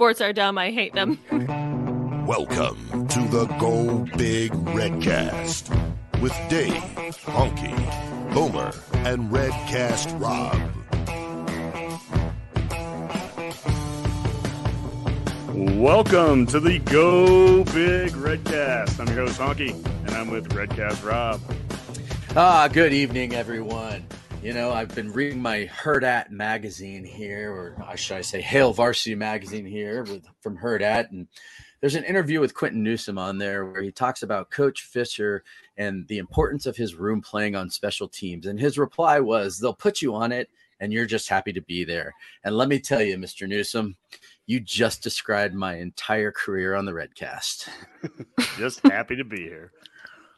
Sports are dumb. I hate them. Welcome to the Go Big Redcast with Dave, Honky, Boomer, and Redcast Rob. Welcome to the Go Big Redcast. I'm your host Honky, and I'm with Redcast Rob. Ah, good evening, everyone. You know, I've been reading my Hurrdat magazine here, or should I say, Hail Varsity magazine here with from Hurrdat, and there's an interview with Quentin Newsom on there where he talks about Coach Fisher and the importance of his room playing on special teams. And his reply was, "They'll put you on it, and you're just happy to be there." And let me tell you, Mr. Newsom, you just described my entire career on the Redcast. just happy to be here.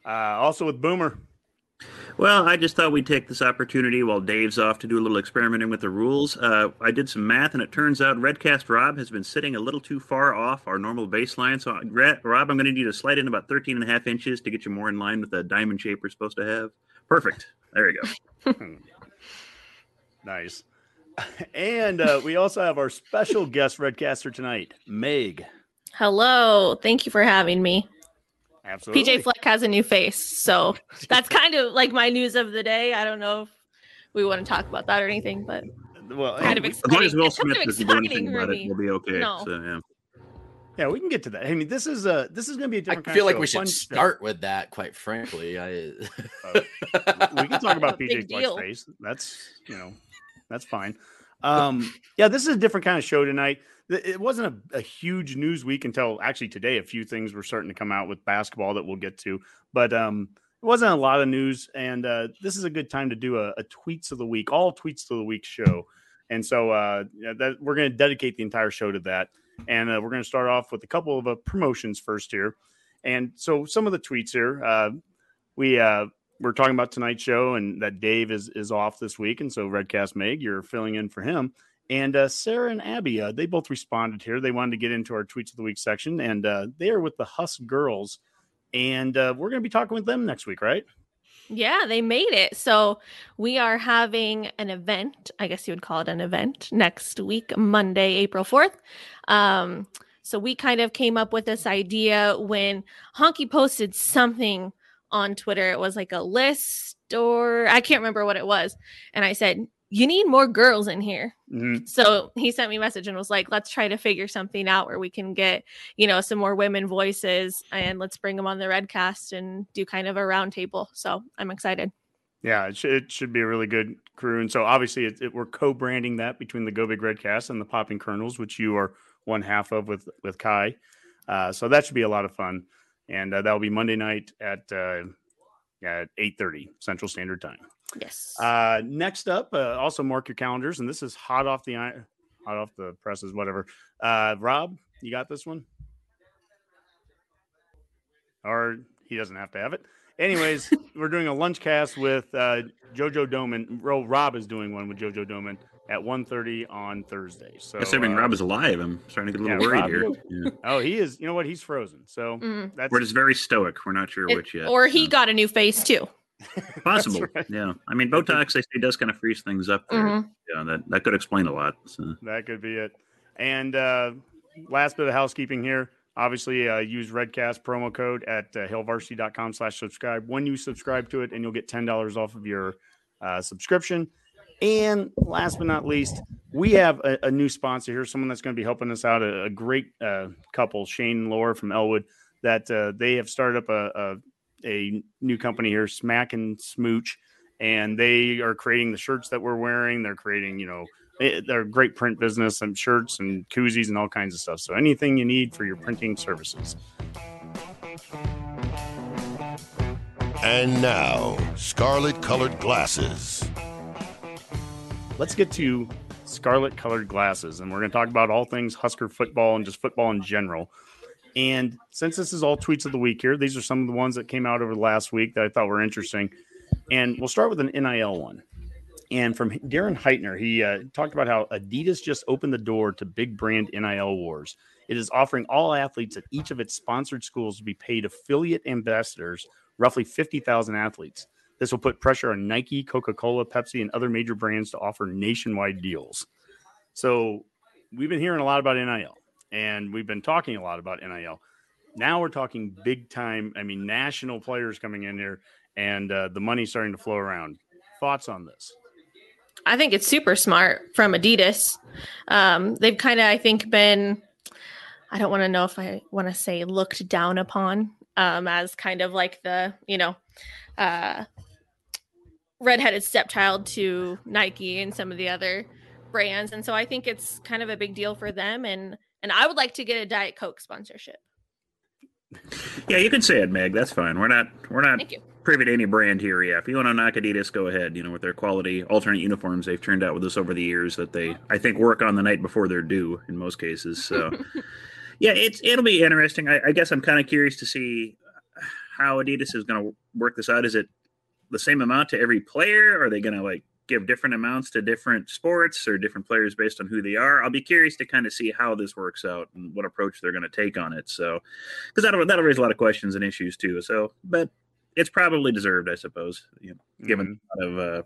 Uh, also with Boomer. Well, I just thought we'd take this opportunity while Dave's off to do a little experimenting with the rules. Uh, I did some math, and it turns out Redcast Rob has been sitting a little too far off our normal baseline. So, Rob, I'm going to need to slide in about 13 and a half inches to get you more in line with the diamond shape we're supposed to have. Perfect. There you go. nice. and uh, we also have our special guest redcaster tonight, Meg. Hello. Thank you for having me. Absolutely. PJ Fleck has a new face. So that's kind of like my news of the day. I don't know if we want to talk about that or anything, but well, kind of exciting. as long as Will Smith doesn't do anything about it, we'll be okay. No. So, yeah. Yeah, we can get to that. I mean, this is a this is going to be a different. I feel like show. we should Fun start show. with that. Quite frankly, I uh, we can talk about Big PJ deal. Fleck's face. That's you know, that's fine. Um, yeah, this is a different kind of show tonight. It wasn't a, a huge news week until actually today. A few things were starting to come out with basketball that we'll get to, but um, it wasn't a lot of news. And uh, this is a good time to do a, a tweets of the week, all tweets of the week show. And so uh, that we're going to dedicate the entire show to that. And uh, we're going to start off with a couple of uh, promotions first here. And so some of the tweets here, uh, we uh, we're talking about tonight's show and that Dave is is off this week, and so Redcast Meg, you're filling in for him. And uh, Sarah and Abby, uh, they both responded here. They wanted to get into our tweets of the week section, and uh, they are with the Husk girls, and uh, we're going to be talking with them next week, right? Yeah, they made it. So we are having an event. I guess you would call it an event next week, Monday, April 4th. Um, so we kind of came up with this idea when Honky posted something on Twitter. It was like a list or I can't remember what it was. And I said, You need more girls in here. Mhm. So he sent me a message and was like, let's try to figure something out where we can get, you know, some more women voices and let's bring them on the Redcast and do kind of a roundtable. So I'm excited. Yeah, it, sh- it should be a really good crew. And so obviously, it, it, we're co-branding that between the Go Big Redcast and the Popping Kernels, which you are one half of with with Kai. Uh, so that should be a lot of fun, and uh, that will be Monday night at uh, at eight thirty Central Standard Time. Yes. Uh, next up, uh, also mark your calendars, and this is hot off the hot off the presses, whatever. Uh, Rob, you got this one, or he doesn't have to have it. Anyways, we're doing a lunch cast with uh, JoJo Domann. Ro- Rob is doing one with JoJo Domann at 1.30 on Thursday. So, Assuming uh, Rob is alive, I'm starting to get a little yeah, worried Rob, here. Yeah. oh, he is. You know what? He's frozen. So Mhm. that's We're just very stoic. We're not sure It- which yet. or he so. got a new face too. possible. right. Yeah, I mean Botox. They say does kind of freeze things up. There. Mhm. Yeah, that that could explain a lot. So. That could be it. And uh, last bit of housekeeping here. Obviously, uh, use Redcast promo code at uh, hailvarsity.com slash subscribe when you subscribe to it, and you'll get $10 off of your uh, subscription. And last but not least, we have a, a new sponsor here, someone that's going to be helping us out, a, a great uh, couple, Shane and Laura from Elwood, that uh, they have started up a, a, a new company here, Smack n' Smooch, and they are creating the shirts that we're wearing. They're creating, you know, it, they're a great print business and shirts and koozies and all kinds of stuff. So anything you need for your printing services. And now, scarlet colored glasses. Let's get to scarlet colored glasses. And we're going to talk about all things Husker football and just football in general. And since this is all tweets of the week here, these are some of the ones that came out over the last week that I thought were interesting. And we'll start with an NIL one. And from Darren Heitner, he uh, talked about how Adidas just opened the door to big brand NIL wars. It is offering all athletes at each of its sponsored schools to be paid affiliate ambassadors, roughly 50,000 athletes. This will put pressure on Nike, Coca Cola, Pepsi, and other major brands to offer nationwide deals. So we've been hearing a lot about NIL and we've been talking a lot about NIL. Now we're talking big time, I mean, national players coming in here and uh, the money starting to flow around. Thoughts on this? I think it's super smart from Adidas. Um, they've kind of, I think, been, I don't want to know if I want to say looked down upon um, as kind of like the, you know, uh, redheaded stepchild to Nike and some of the other brands. And so I think it's kind of a big deal for them. And, and I would like to get a Diet Coke sponsorship. Yeah, you can say it, Meg. That's fine. We're not we're not privy to any brand here. Yeah, if you want to knock Adidas, go ahead. You know, with their quality alternate uniforms they've turned out with us over the years that they I think work on the night before they're due in most cases. So yeah, it's it'll be interesting. I, I guess I'm kind of curious to see how Adidas is going to work this out. Is it the same amount to every player? Are they going to like give different amounts to different sports or different players based on who they are. I'll be curious to kind of see how this works out and what approach they're going to take on it. So, because that'll that'll raise a lot of questions and issues too. So, but it's probably deserved, I suppose, you know, given mm-hmm. a lot of uh,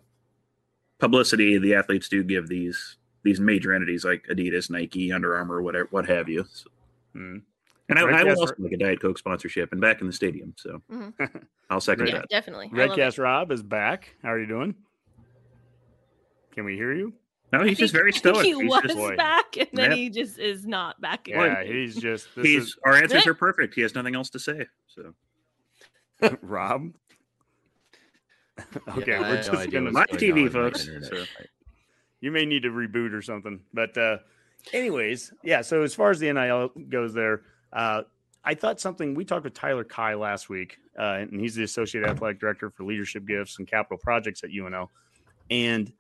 publicity the athletes do give these these major entities like Adidas, Nike, Under Armour, whatever, what have you. So, mm. And I, I will also make a Diet Coke sponsorship and back in the stadium. So mm-hmm. I'll second yeah, that. Definitely. Redcast Rob is back. How are you doing? Can we hear you? No, he's just very stoic. He he's was just, back, and then yep. he just is not back. Again. Yeah, he's just. He's is, our answers are perfect. He has nothing else to say. So, Rob. okay, yeah, we're just gonna my TV, folks. So. You may need to reboot or something, but uh, anyways, yeah. So as far as the NIL goes, there, uh, I thought something. We talked with Tyler Kai last week, uh, and he's the associate athletic director for leadership gifts and capital projects at UNL and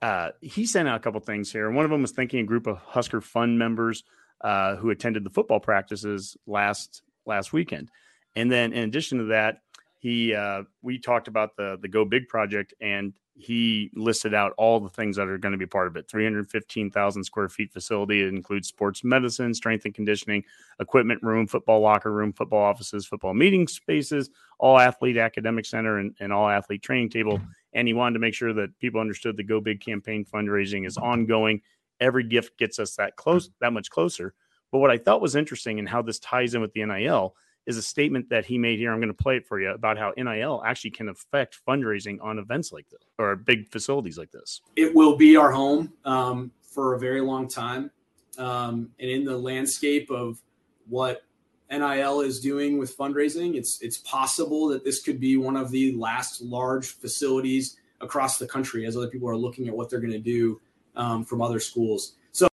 uh, he sent out a couple things here. One of them was thanking a group of Husker Fund members uh, who attended the football practices last last weekend. And then, in addition to that, he uh, we talked about the the Go Big project, and he listed out all the things that are going to be part of it 315,000 square feet facility. It includes sports medicine, strength and conditioning, equipment room, football locker room, football offices, football meeting spaces, all athlete academic center, and, and all athlete training table. And he wanted to make sure that people understood the Go Big campaign fundraising is ongoing. Every gift gets us that close, that much closer. But what I thought was interesting and how this ties in with the NIL is a statement that he made here. I'm going to play it for you about how NIL actually can affect fundraising on events like this or big facilities like this. It will be our home um, for a very long time. Um, and in the landscape of what NIL is doing with fundraising, it's it's possible that this could be one of the last large facilities across the country as other people are looking at what they're going to do um, from other schools. So,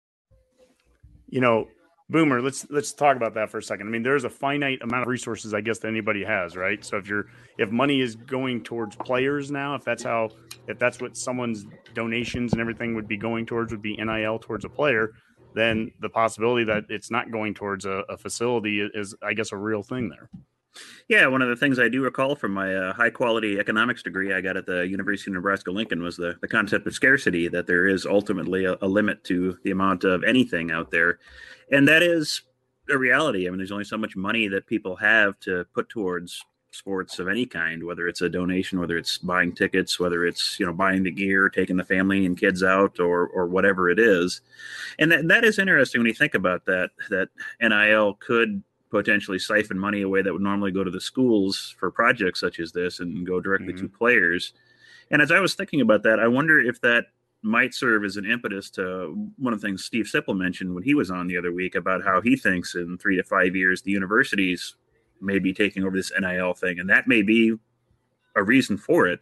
you know, Boomer, let's let's talk about that for a second. I mean, there's a finite amount of resources, I guess, that anybody has, right? So if you're if money is going towards players now, if that's how if that's what someone's donations and everything would be going towards would be NIL towards a player, then the possibility that it's not going towards a, a facility is, I guess, a real thing there. Yeah, one of the things I do recall from my uh, high quality economics degree I got at the University of Nebraska Lincoln was the, the concept of scarcity, that there is ultimately a, a limit to the amount of anything out there and that is a reality. I mean, there's only so much money that people have to put towards sports of any kind, whether it's a donation, whether it's buying tickets, whether it's you know buying the gear, taking the family and kids out, or or whatever it is. And that that is interesting when you think about that. That NIL could potentially siphon money away that would normally go to the schools for projects such as this and go directly mm-hmm. to players. And as I was thinking about that, I wonder if that might serve as an impetus to one of the things Steve Sipple mentioned when he was on the other week about how he thinks in three to five years the universities may be taking over this NIL thing, and that may be a reason for it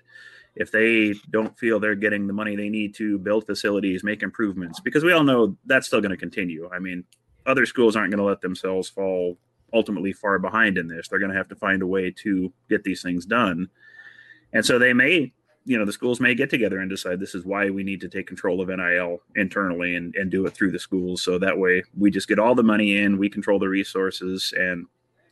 if they don't feel they're getting the money they need to build facilities, make improvements, because we all know that's still going to continue. I mean, other schools aren't going to let themselves fall ultimately far behind in this. They're going to have to find a way to get these things done. And so they may you know the schools may get together and decide this is why we need to take control of NIL internally and, and do it through the schools. So that way we just get all the money in, we control the resources, and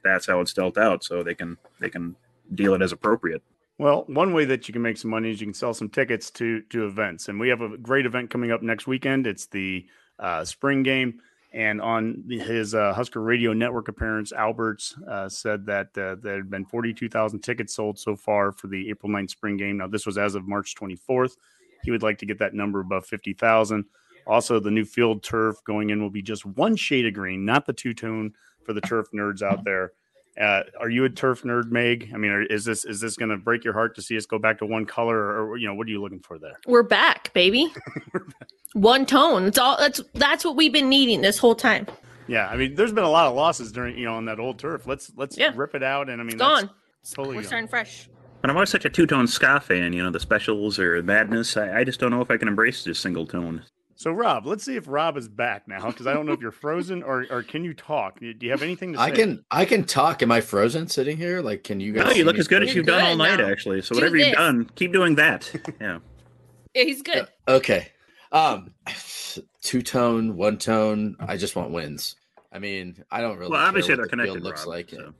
that's how it's dealt out. So they can they can deal it as appropriate. Well, one way that you can make some money is you can sell some tickets to to events, and we have a great event coming up next weekend. It's the uh, spring game, and on his uh, Husker Radio Network appearance, Alberts uh, said that uh, there had been forty two thousand tickets sold so far for the April 9th spring game. Now, this was as of March twenty fourth. He would like to get that number above fifty thousand. Also, the new field turf going in will be just one shade of green, not the two tone for the turf nerds out there. Uh, are you a turf nerd, Meg? I mean, are, is this is this going to break your heart to see us go back to one color, or, or you know, what are you looking for there? We're back, baby. One tone. It's all. That's that's what we've been needing this whole time. Yeah, I mean, there's been a lot of losses during you know on that old turf. Let's let's Yeah. rip it out, and I mean, It's that's gone. Totally We're gone. starting fresh. But I'm always such a two tone ska fan, you know, the specials or madness. I, I just don't know if I can embrace this single tone. So, Rob, let's see if Rob is back now, because I don't know if you're frozen or or can you talk? Do you have anything to say? I can I can talk. Am I frozen sitting here? Like, can you guys? No, you look as good as you've done all night, now. actually. So Do whatever you've done, keep doing that. Yeah. Yeah, he's good. Okay. Um, two tone, one tone. I just want wins. I mean, I don't really. Well, care obviously what they're the connected. field looks Rob, like. so.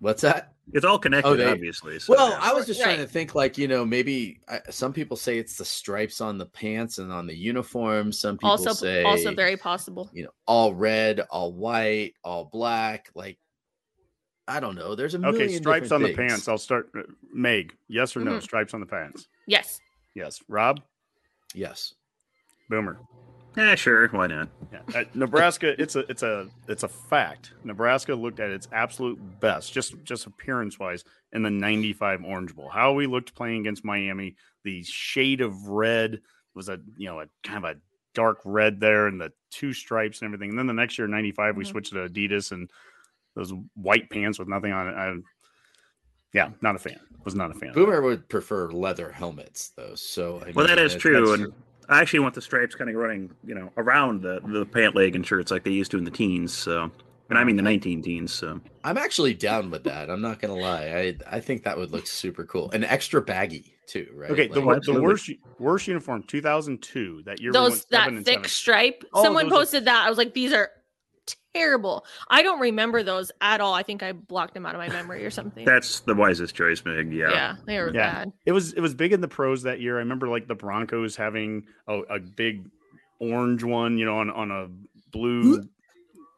What's that? It's all connected, Oh, they- obviously. So, Well, yeah. I was just trying to think, like you know, maybe I, some people say it's the stripes on the pants and on the uniform. Some people Also, say also very possible. you know, all red, all white, all black. Like, I don't know. There's a million Okay, stripes on different the pants. I'll start. uh, Meg, yes or no? Mhm. Stripes on the pants. Yes. Yes. Rob, Yes. Boomer. Yeah, sure. Why not? Yeah. At Nebraska, it's a it's a it's a fact. Nebraska looked at its absolute best, just just appearance wise, in the '95 Orange Bowl. How we looked playing against Miami, the shade of red was a you know a kind of a dark red there, and the two stripes and everything. And then the next year, '95, we Mhm. switched to Adidas and those white pants with nothing on it. I, yeah, not a fan. Was not a fan. Boomer would prefer leather helmets, though. So I Well, that mean, is that- true. that's And I actually want the stripes kind of running, you know, around the, the pant leg and shirts like they used to in the teens. So, and I mean the 19 teens. So, I'm actually down with that. I'm not gonna lie. I I think that would look super cool and extra baggy too, right? Okay, the, Like- wor- the worst worst uniform 2002 that year. we Those went that seven thick seven. stripe. Oh, Someone those are- posted that. I was like, these are terrible. I don't remember those at all. I think I blocked them out of my memory or something. that's the wisest choice, Meg. Yeah. yeah. they were Yeah. bad. It was it was big in the pros that year. I remember like the Broncos having a, a big orange one, you know, on on a blue.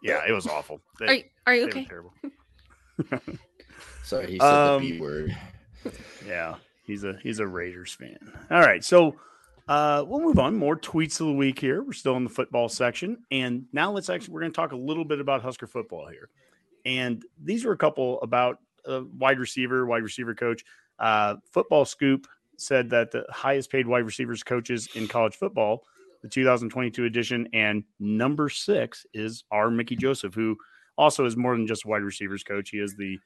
Yeah, it was awful. They, Are you, are you okay? terrible. Sorry, he said Um, the B word. Yeah, he's a he's a Raiders fan. All right, so uh, we'll move on. More tweets of the week here. We're still in the football section, and now let's actually we're going to talk a little bit about Husker football here. And these are a couple about uh, wide receiver, wide receiver coach. Uh, football Scoop said that the highest paid wide receivers coaches in college football, the 2022 edition, and number six is our Mickey Joseph, who also is more than just a wide receivers coach. He is the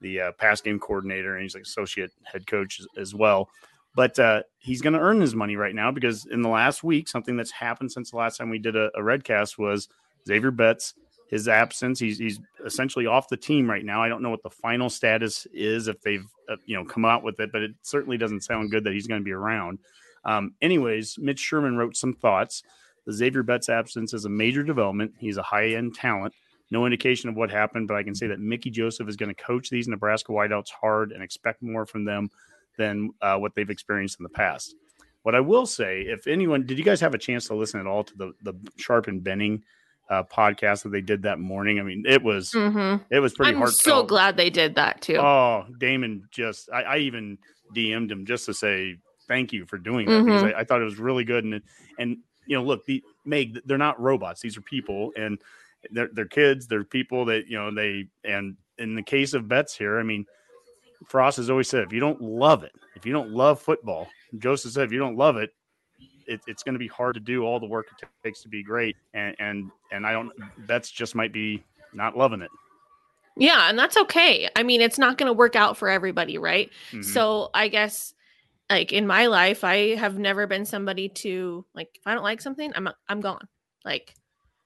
the uh, pass game coordinator, and he's like associate head coach as, as well. But uh, he's going to earn his money right now because in the last week, something that's happened since the last time we did a, a redcast was Xavier Betts. His absence, he's he's essentially off the team right now. I don't know what the final status is if they've uh, you know come out with it, but it certainly doesn't sound good that he's going to be around. Um, anyways, Mitch Sherman wrote some thoughts. The Xavier Betts absence is a major development. He's a high end talent. No indication of what happened, but I can say that Mickey Joseph is going to coach these Nebraska wideouts hard and expect more from them than uh, what they've experienced in the past. What I will say, if anyone, did you guys have a chance to listen at all to the the Sharp and Benning uh, podcast that they did that morning? I mean, it was mm-hmm. it was pretty I'm hard. so glad they did that too. Oh, Damon just I, I even DM'd him just to say thank you for doing that because Mhm. I, I thought it was really good and and you know look the Meg they're not robots these are people and they're they're kids they're people that you know they and in the case of Betts here I mean Frost has always said if you don't love it if you don't love football Joseph said if you don't love it it, it's going to be hard to do all the work it takes to be great and and and I don't Betts just might be not loving it Yeah, and that's okay. I mean, it's not going to work out for everybody, right? Mhm. So I guess like in my life, I have never been somebody to like if I don't like something, I'm I'm gone. Like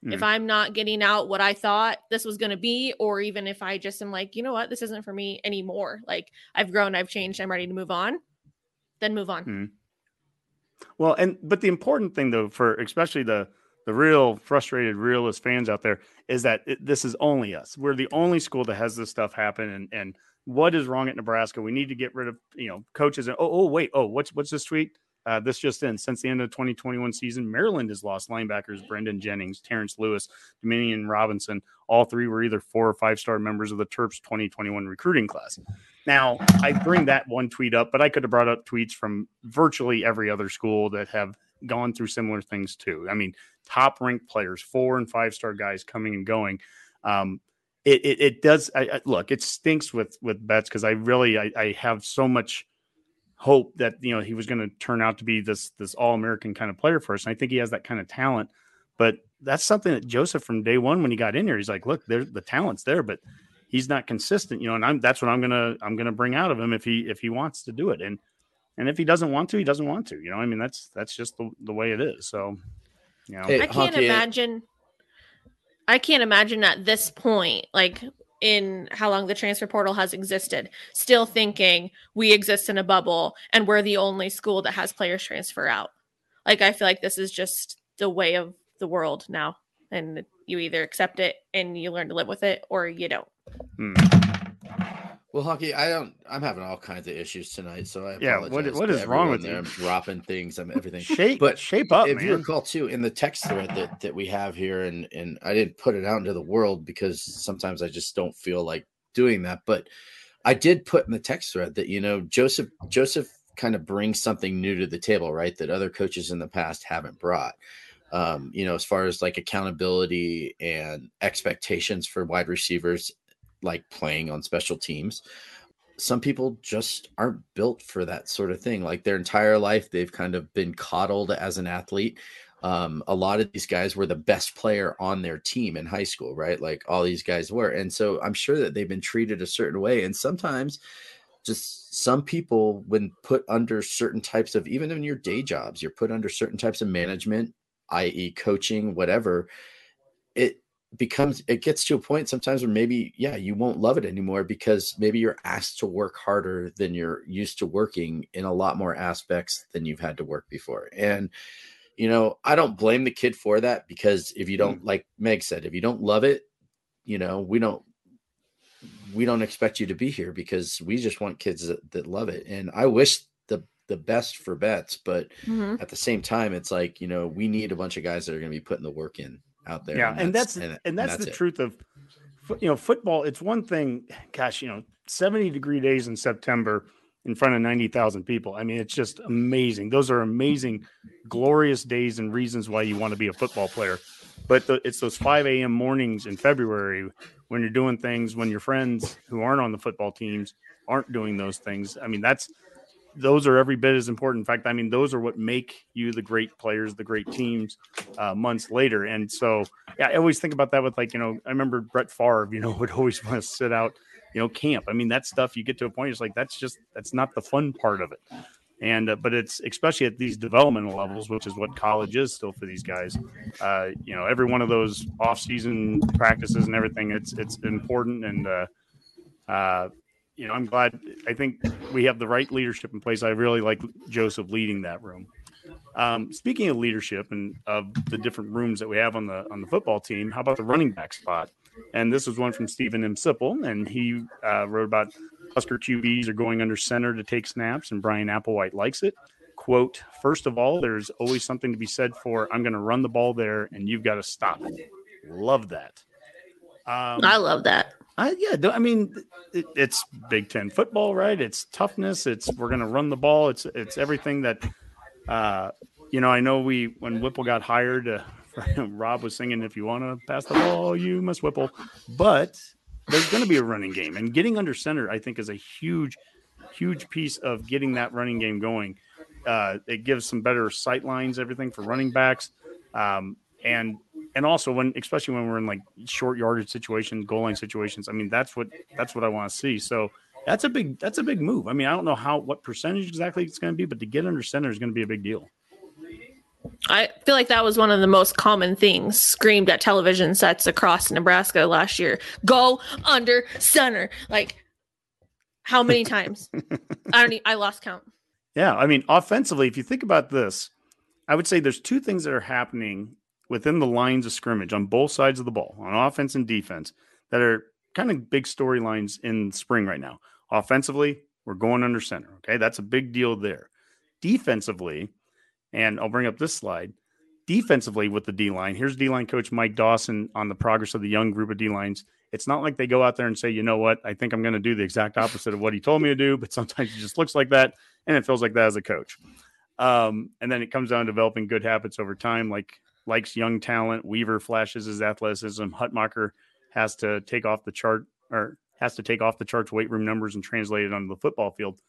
if Mhm. I'm not getting out what I thought this was going to be or even if I just am like, you know what, this isn't for me anymore. Like I've grown, I've changed, I'm ready to move on. then move on. Mhm. Well, and but the important thing though, for especially the the real frustrated realist fans out there, is that it, this is only us. We're the only school that has this stuff happen. And and what is wrong at Nebraska? We need to get rid of you know coaches. And oh oh wait oh what's what's this tweet? Uh, this just in since the end of the 2021 season, Maryland has lost linebackers Branden Jennings, Terrence Lewis, Demeioun Robinson. All three were either four or five star members of the Terps 2021 recruiting class. Now, I bring that one tweet up, but I could have brought up tweets from virtually every other school that have gone through similar things too. I mean, top ranked players, four and five star guys coming and going. Um, it, it, it does. I, I, look, it stinks with with Betts because I really I, I have so much hope that you know he was going to turn out to be this this all American kind of player for us. And I think he has that kind of talent, but that's something that Joseph from day one when he got in here, he's like, look, there's the talent's there, but he's not consistent, you know, and I'm that's what I'm gonna I'm gonna bring out of him if he if he wants to do it. And and if he doesn't want to, he doesn't want to. You know, I mean that's that's just the, the way it is. So you know Hey, I can't Honky, eh, imagine. I can't imagine at this point, like in how long the transfer portal has existed, still thinking we exist in a bubble and we're the only school that has players transfer out. Like I feel like this is just the way of the world now, and you either accept it and you learn to live with it, or you don't. hmm. Well, Honky, I don't. I'm having all kinds of issues tonight, so I Yeah, what- what is wrong with there. you? I'm dropping things. I'm everything. shape But shape up, if you recall too, in the text thread that that we have here, and and I didn't put it out into the world because sometimes I just don't feel like doing that. But I did put in the text thread that you know Joseph Joseph kind of brings something new to the table, right? That other coaches in the past haven't brought. Um, you know, as far as like accountability and expectations for wide receivers, like playing on special teams some people just aren't built for that sort of thing. Like their entire life, they've kind of been coddled as an athlete. Um, a lot of these guys were the best player on their team in high school, right? Like all these guys were. And so I'm sure that they've been treated a certain way. And sometimes just some people, when put under certain types of, even in your day jobs, you're put under certain types of management, i.e., coaching, whatever, it becomes it gets to a point sometimes where maybe yeah you won't love it anymore because maybe you're asked to work harder than you're used to working in a lot more aspects than you've had to work before. And you know i don't blame the kid for that because if you don't like meg said if you don't love it you know we don't we don't expect you to be here because we just want kids that, that love it. And i wish the the best for Betts but Mhm. at the same time it's like you know we need a bunch of guys that are going to be putting the work in out there yeah, and that's and, and that's, the it. truth of you know football. It's one thing, gosh, you know, seventy degree days in September in front of ninety thousand people. I mean, it's just amazing. Those are amazing, glorious days and reasons why you want to be a football player. But the, it's those five a.m. mornings in February when you're doing things when your friends who aren't on the football teams aren't doing those things. I mean, that's those are every bit as important. In fact, I mean, those are what make you the great players, the great teams uh, months later. And so, yeah, I always think about that with like, you know, I remember Brett Favre, you know, would always want to sit out, you know, camp. I mean, that stuff you get to a point, it's like, that's just, that's not the fun part of it. And, uh, but it's especially at these developmental levels, which is what college is still for these guys. Uh, you know, every one of those off season practices and everything, it's, it's important. And, uh, uh, you know, I'm glad. I think we have the right leadership in place. I really like Joseph leading that room. Um, speaking of leadership and of the different rooms that we have on the on the football team, how about the running back spot? And this was one from Stephen M. Sipple, and he uh, wrote about Husker QBs are going under center to take snaps, and Bryan Applewhite likes it. Quote: First of all, there's always something to be said for I'm going to run the ball there, and you've got to stop it. Love that. Um, I love that. I, yeah, I mean, it, it's Big Ten football, right? It's toughness. It's we're going to run the ball. It's it's everything that, uh, you know. I know we when Whipple got hired, uh, Rob was singing, "If you want to pass the ball, you must Whipple." But there's going to be a running game, and getting under center, I think, is a huge, huge piece of getting that running game going. Uh, it gives some better sight lines, everything for running backs, um, and and also when especially when we're in like short yardage situations goal line situations i mean that's what that's what i want to see so that's a big that's a big move i mean i don't know how what percentage exactly it's going to be but to get under center is going to be a big deal I feel like that was one of the most common things screamed at television sets across Nebraska last year. Go under center. Like how many times? I don't. I lost count. Yeah, I mean, offensively, if you think about this, I would say there's two things that are happening within the lines of scrimmage on both sides of the ball, on offense and defense, that are kind of big storylines in spring right now. Offensively, we're going under center. Okay, that's a big deal there. Defensively, and I'll bring up this slide. Defensively, with the D line, here's D line coach Mike Dawson on the progress of the young group of D lines. It's not like they go out there and say, you know what, I think I'm going to do the exact opposite of what he told me to do, but sometimes it just looks like that and it feels like that as a coach. Um, and then it comes down to developing good habits over time, like likes young talent. Weaver flashes his athleticism. Hutmacher has to take off the chart or has to take off the charts weight room numbers and translate it onto the football field.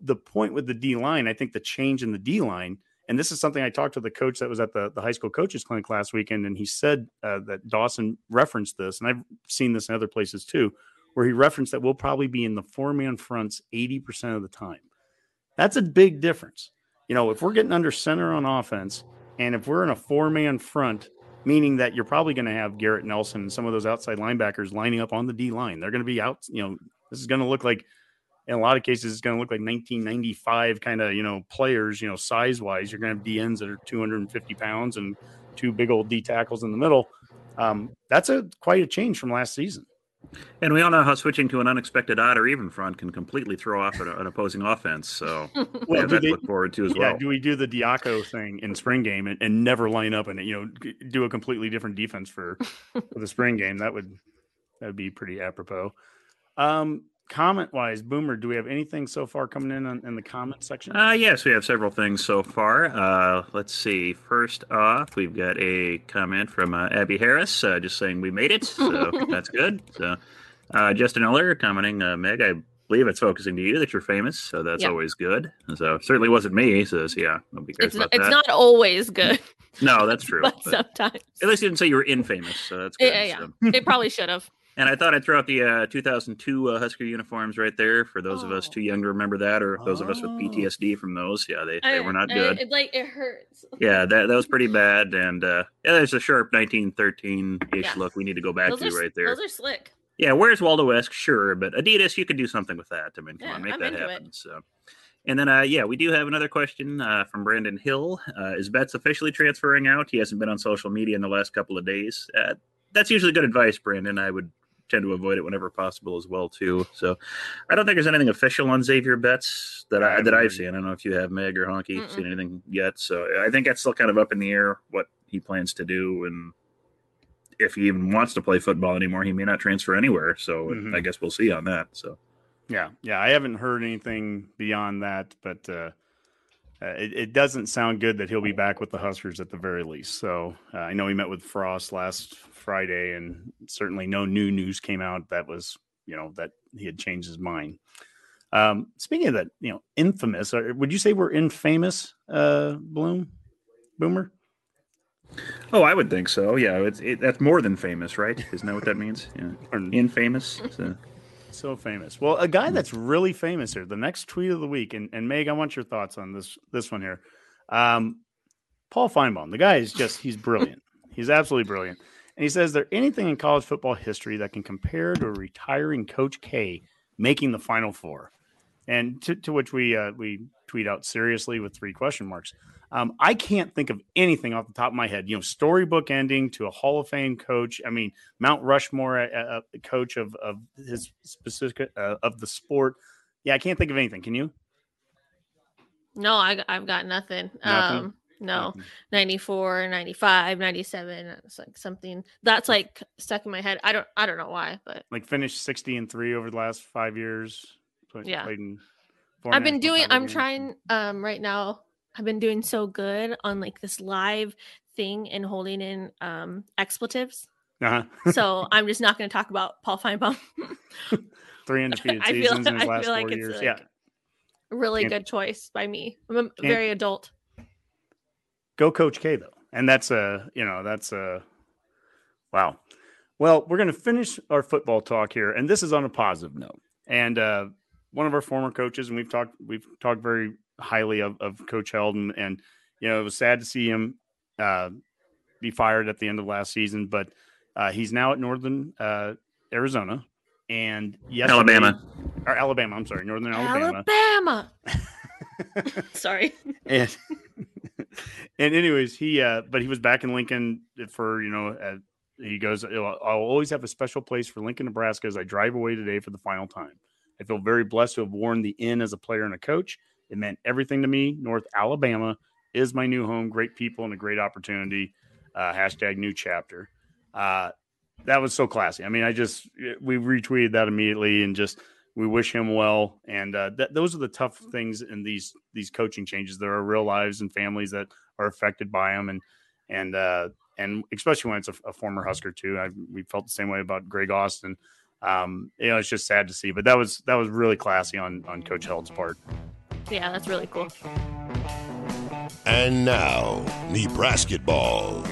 The point with the D line, I think the change in the D line and this is something I talked to the coach that was at the, the high school coaches clinic last weekend, and he said uh, that Dawson referenced this, and I've seen this in other places too, where he referenced that we'll probably be in the four man fronts 80% of the time. That's a big difference. You know, if we're getting under center on offense, and if we're in a four man front, meaning that you're probably going to have Garrett Nelson and some of those outside linebackers lining up on the D line, they're going to be out. You know, this is going to look like in a lot of cases it's going to look like 1995 kind of you know players you know size wise you're going to have DNs that are 250 pounds and two big old D tackles in the middle um, that's a quite a change from last season and we all know how switching to an unexpected odd or even front can completely throw off an, an opposing offense. So well, we have they, look forward to as yeah, well. Do we do the Diaco thing in spring game and, and never line up and you know do a completely different defense for, for the spring game? That would that would be pretty apropos. Um, comment wise, Boomer, do we have anything so far coming in on, in the comment section? Uh, yes, we have several things so far. Uh, let's see. First off, we've got a comment from uh, Abby Harris uh, just saying we made it. So that's good. So uh, Justin Eller commenting, uh, Meg, I believe it's focusing to you that you're famous. So that's yep. always good. So certainly wasn't me. So yeah, nobody cares it's, about it's that. not always good. no, that's true. but, but sometimes. At least you didn't say you were infamous. So that's good. Yeah, yeah. So. it probably should have. And I thought I'd throw out the uh, 2002 uh, Husker uniforms right there for those oh. of us oh. too young to remember that, or those oh. of us with oh. PTSD from those. Yeah, they, they were not good. It, like it hurts. Yeah, that, that was pretty bad. And uh, yeah, there's a sharp 1913 ish yeah. look we need to go back those to are, right there. Those are slick. Yeah, where's Waldo West? Sure, but Adidas, you could do something with that. I mean, come yeah, on, make I'm that happen. It. So. And then, uh, yeah, we do have another question uh, from Brandon Hill. Uh, is Betts officially transferring out? He hasn't been on social media in the last couple of days. Uh, that's usually good advice, Brandon. I would tend to avoid it whenever possible as well too. So I don't think there's anything official on Xavier Betts that I that I've seen. I don't know if you have Meg or Honky Mm-mm. seen anything yet. So I think that's still kind of up in the air what he plans to do and if he even wants to play football anymore, he may not transfer anywhere. So mm-hmm. I guess we'll see on that. So yeah, yeah, I haven't heard anything beyond that, but uh, uh, it, it, doesn't sound good that he'll be back with the Huskers at the very least. So uh, I know he met with Frost last Friday, and certainly no new news came out that was you know that he had changed his mind. Um, speaking of that, you know, infamous. Uh, would you say we're infamous, uh, Bloom, Boomer? Oh, I would think so. Yeah, it's it, that's more than famous, right? Isn't that what that means? Yeah, or infamous. So. So famous. Well, a guy that's really famous here. The next tweet of the week, and, and Meg, I want your thoughts on this this one here. Um, Paul Finebaum, the guy is just he's brilliant. he's absolutely brilliant. And he says, there anything in college football history that can compare to a retiring Coach K making the Final Four? And to, to which we uh, we tweet out seriously with three question marks. Um, I can't think of anything off the top of my head. You know, storybook ending to a Hall of Fame coach. I mean, Mount Rushmore, a, a coach of of his specific uh, of the sport. Yeah, I can't think of anything. Can you? No, I, I've got nothing. nothing? Um, no, 94, 95, 97. It's like something that's like stuck in my head. I don't, I don't know why, but like finished 60 and three over the last five years. yeah. I've been doing, I'm games. trying, um, right now. I've been doing so good on like this live thing and holding in, um, expletives. Uh-huh. so I'm just not going to talk about Paul Finebaum. Three undefeated seasons in his last four like years. Like yeah. Really and, good choice by me. I'm a very adult go coach K though. And that's a, you know, that's a wow. Well, we're going to finish our football talk here and this is on a positive note. And uh one of our former coaches and we've talked we've talked very highly of, of coach Heldon and you know, it was sad to see him uh be fired at the end of last season, but uh he's now at Northern uh Arizona and yes Alabama or Alabama, I'm sorry, Northern Alabama. Alabama. Sorry. and and anyways, he uh, but he was back in Lincoln for you know. Uh, he goes, I'll always have a special place for Lincoln, Nebraska as I drive away today for the final time. I feel very blessed to have worn the N as a player and a coach. It meant everything to me. North Alabama is my new home. Great people and a great opportunity. Uh, hashtag new chapter. Uh, that was so classy. I mean, I just we retweeted that immediately and just we wish him well. And uh, th- those are the tough things in these these coaching changes. There are real lives and families that are affected by them, and and uh, and especially when it's a, a former Husker too. I, we felt the same way about Greg Austin. Um, you know, it's just sad to see, but that was that was really classy on on Coach Held's part. Yeah, that's really cool. And now, Nebraska ball.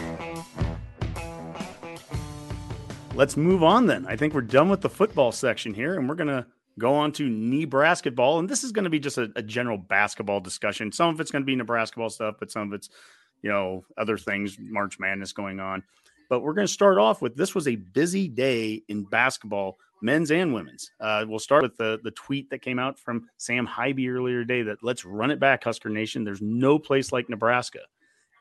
Let's move on then. I think we're done with the football section here, and we're gonna go on to Nebraska ball. And this is going to be just a, a, general basketball discussion. Some of it's going to be Nebraska ball stuff, but some of it's, you know, other things, March Madness going on. But we're going to start off with this was a busy day in basketball, men's and women's. Uh, we'll start with the the tweet that came out from Sam Haiby earlier today that let's run it back, Husker Nation. There's no place like Nebraska.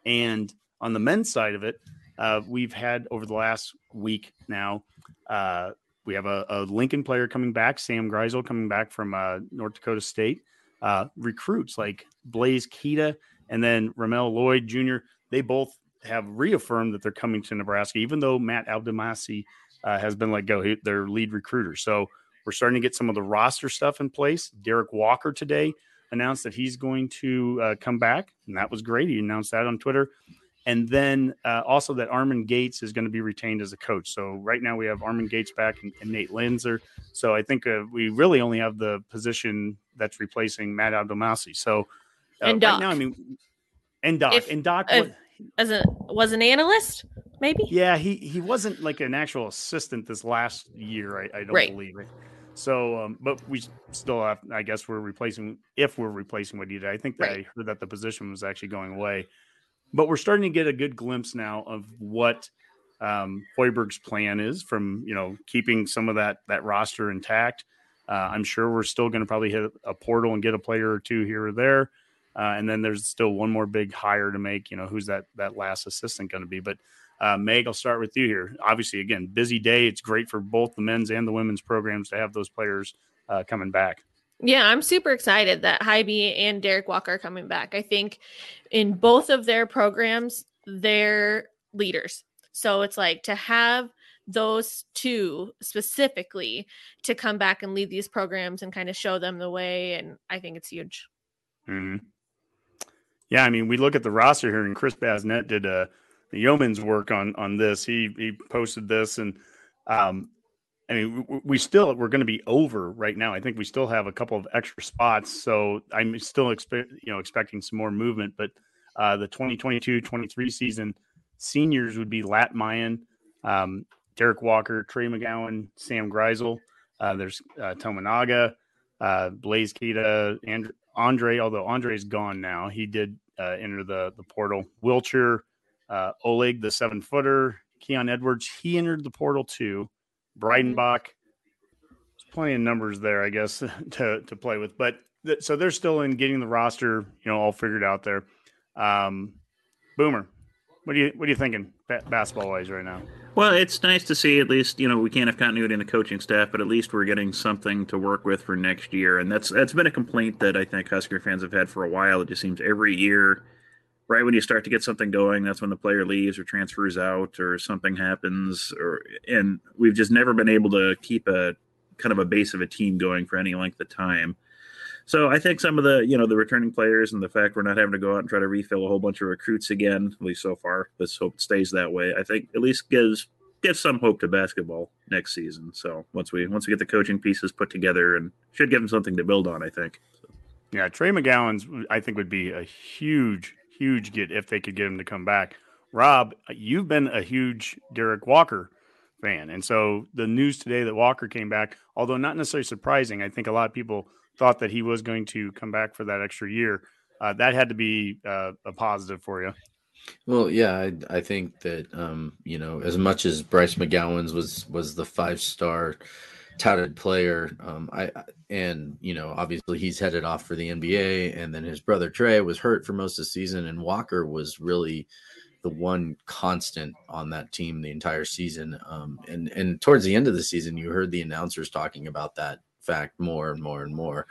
And on the men's side of it, uh, we've had over the last week now. Uh, we have a, a, Lincoln player coming back, Sam Griesel coming back from uh, North Dakota State. Uh, recruits like Blaise Keita and then Ramel Lloyd Jr. They both have reaffirmed that they're coming to Nebraska, even though Matt Abdelmassih uh, has been let go, he, their lead recruiter. So we're starting to get some of the roster stuff in place. Derek Walker today announced that he's going to uh, come back, and that was great. He announced that on Twitter. And then uh, also that Armon Gates is going to be retained as a coach. So right now we have Armon Gates back and, and Nate Loenser. So I think uh, we really only have the position that's replacing Matt Abdelmassih. So uh, and Doc. right now, I mean, and Doc, if, and Doc as a was an analyst, maybe. Yeah, he he wasn't like an actual assistant this last year. I, I don't right. believe it. So, um, but we still have. I guess we're replacing if we're replacing what he did. I think that right. I heard that the position was actually going away but we're starting to get a good glimpse now of what um, Hoiberg's plan is from you know keeping some of that that roster intact. Uh, I'm sure we're still going to probably hit a portal and get a player or two here or there, uh, and then there's still one more big hire to make. You know who's that that last assistant going to be? But uh, Meg, I'll start with you here. Obviously, again, busy day. It's great for both the men's and the women's programs to have those players uh, coming back. Yeah, I'm super excited that Haiby and Derek Walker are coming back. I think in both of their programs, they're leaders. So it's like to have those two specifically to come back and lead these programs and kind of show them the way. And I think it's huge. Mm-hmm. Yeah, I mean, we look at the roster here, and Chris Basnett did a uh, yeoman's work on on this. He he posted this, and um, I mean, we still we're going to be over right now. I think we still have a couple of extra spots, so I'm still expect you know expecting some more movement. But uh, the 2022-23 season, seniors would be Lat Mayen, um, Derek Walker, Trey McGowens, Sam Griesel. Uh, there's uh, Tominaga, uh, Blaise Keita, and Andre. Although Andre's gone now, he did uh, enter the the portal. Wilcher, uh, Oleg, the seven footer, Keon Edwards, he entered the portal too. Breidenbach. There's plenty of numbers there, I guess, to to play with. But th- so they're still in getting the roster, you know, all figured out there. Um, Boomer, what are you what are you thinking ba- basketball wise right now? Well, it's nice to see at least you know we can't have continuity in the coaching staff, but at least we're getting something to work with for next year, and that's that's been a complaint that I think Husker fans have had for a while. It just seems every year right when you start to get something going, that's when the player leaves or transfers out or something happens. Or and we've just never been able to keep a kind of a base of a team going for any length of time. So I think some of the you know the returning players and the fact we're not having to go out and try to refill a whole bunch of recruits again, at least so far. Let's hope it stays that way. I think at least gives gives some hope to basketball next season. So once we once we get the coaching pieces put together and should give them something to build on, I think. So. Yeah, Trey McGowens I think would be a huge huge get if they could get him to come back. Rob, you've been a huge Derek Walker fan. And so the news today that Walker came back, although not necessarily surprising, I think a lot of people thought that he was going to come back for that extra year. Uh, that had to be uh, a positive for you. Well, yeah, I, I think that um, you know as much as Bryce McGowens was was the five star touted player. Um, I and you know obviously he's headed off for the NBA, and then his brother Trey was hurt for most of the season, and Walker was really the one constant on that team the entire season. Um, and and towards the end of the season, you heard the announcers talking about that fact more and more and more.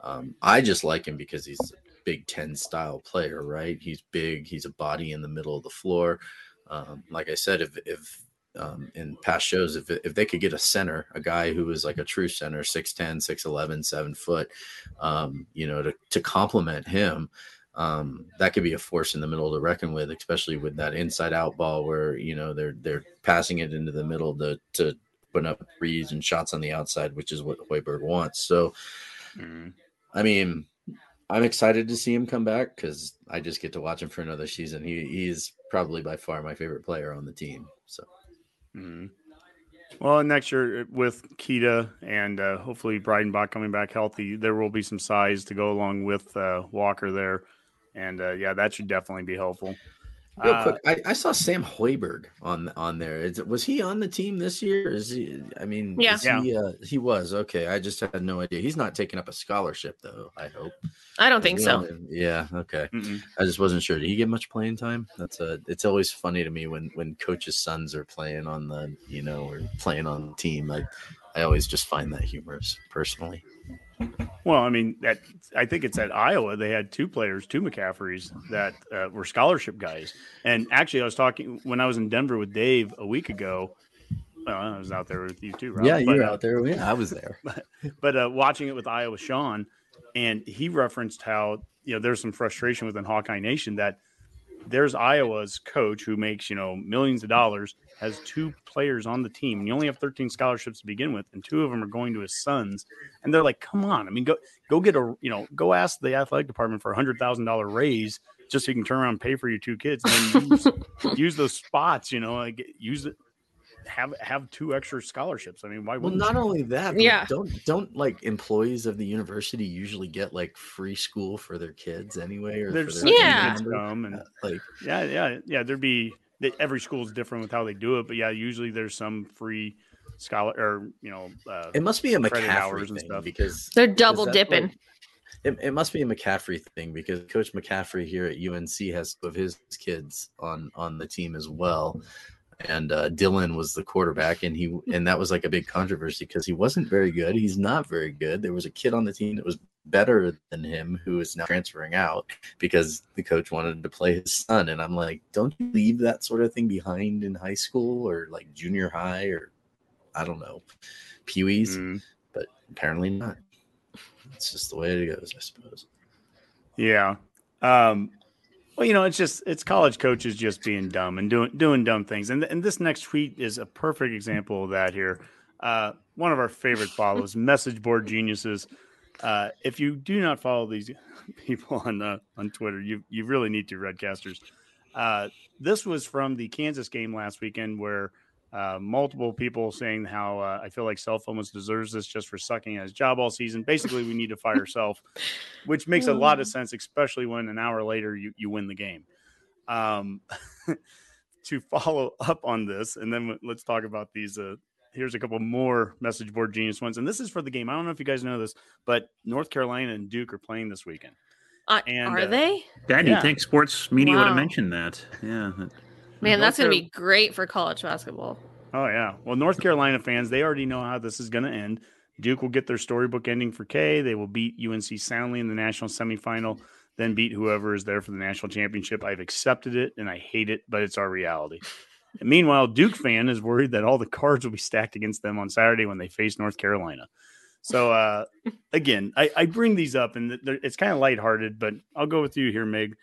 Um, I just like him because he's a Big Ten style player, right? He's big. He's a body in the middle of the floor. Um, like I said, if if um, in past shows, if if they could get a center, a guy who was like a true center, 6'10, 6'11, 7 foot, um, you know, to, to complement him, um, that could be a force in the middle to reckon with, especially with that inside out ball where, you know, they're they're passing it into the middle to to open up threes and shots on the outside, which is what Hoiberg wants. So Mm. I mean, I'm excited to see him come back because I just get to watch him for another season. He he's probably by far my favorite player on the team. So Mhm. Well, next year with Keita and uh, hopefully Breidenbach coming back healthy, there will be some size to go along with uh, Walker there, and uh, yeah, that should definitely be helpful. Real Uh, quick, I, I saw Sam Hoiberg on on there. Is, was he on the team this year? Is he? I mean, Yeah. is he, uh, he was okay. I just had no idea. He's not taking up a scholarship though. I hope. I don't think so. Yeah. Okay. mm-mm. I just wasn't sure. Did he get much playing time? That's a. It's always funny to me when when coaches' sons are playing on the you know or playing on the team. I I always just find that humorous personally. Well, I mean, that I think it's at Iowa. They had two players, two McCafferys that uh, were scholarship guys. And actually, I was talking when I was in Denver with Dave a week ago. Well, I was out there with you too, Rob. Yeah, you but, were uh, out there. Yeah, I was there. but uh, watching it with Iowa Sean, and he referenced how you know there's some frustration within Hawkeye Nation that there's Iowa's coach who makes you know millions of dollars has two players on the team, and you only have 13 scholarships to begin with, and two of them are going to his sons, and they're like, come on, I mean, go go get a you know go ask the athletic department for a hundred thousand dollar raise just so you can turn around and pay for your two kids, and then use, use those spots, you know, like use it. Have have two extra scholarships. I mean, why Well, wouldn't not you? only that, but Yeah. Don't don't like employees of the university usually get like free school for their kids anyway, or There's for such their a Yeah. come and Uh, like Yeah, yeah, yeah. There'd be that every school is different with how they do it, but yeah, usually there's some free scholar or you know, uh, it must be a Credit McCaffrey hours and thing stuff. because They're double dipping. like- it, it must be a McCaffrey thing because Coach McCaffrey here at UNC has two of his kids on on the team as well. And uh, Dylan was the quarterback, and he and that was like a big controversy because he wasn't very good. He's not very good. There was a kid on the team that was better than him who is now transferring out because the coach wanted to play his son. And I'm like, don't you leave that sort of thing behind in high school or like junior high or I don't know, peewees? mm, But apparently not. It's just the way it goes, I suppose. yeah. Um, well, you know, it's just it's college coaches just being dumb and doing doing dumb things, and and this next tweet is a perfect example of that. Here, uh, one of our favorite follows, message board geniuses. Uh, if you do not follow these people on uh, on Twitter, you you really need to, Redcasters. Uh, this was from the Kansas game last weekend, where uh, multiple people saying how uh, I feel like Self almost deserves this just for sucking at his job all season. Basically, we need to fire Self, which makes a lot of sense, especially when an hour later you, you win the game. Um, to follow up on this, and then let's talk about these. Uh, here's a couple more message board genius ones, and this is for the game. I don't know if you guys know this, but North Carolina and Duke are playing this weekend. Uh, and, are uh, they? Dad, Yeah. you'd think sports media would have mentioned that. Yeah. Man, that's going to be great for college basketball. Oh yeah. Well, North Carolina fans, they already know how this is going to end. Duke will get their storybook ending for K. They will beat UNC soundly in the national semifinal, then beat whoever is there for the national championship. I've accepted it and I hate it, but it's our reality. And meanwhile, Duke fan is worried that all the cards will be stacked against them on Saturday when they face North Carolina. So uh, again, I, I bring these up and it's kind of lighthearted, but I'll go with you here, Meg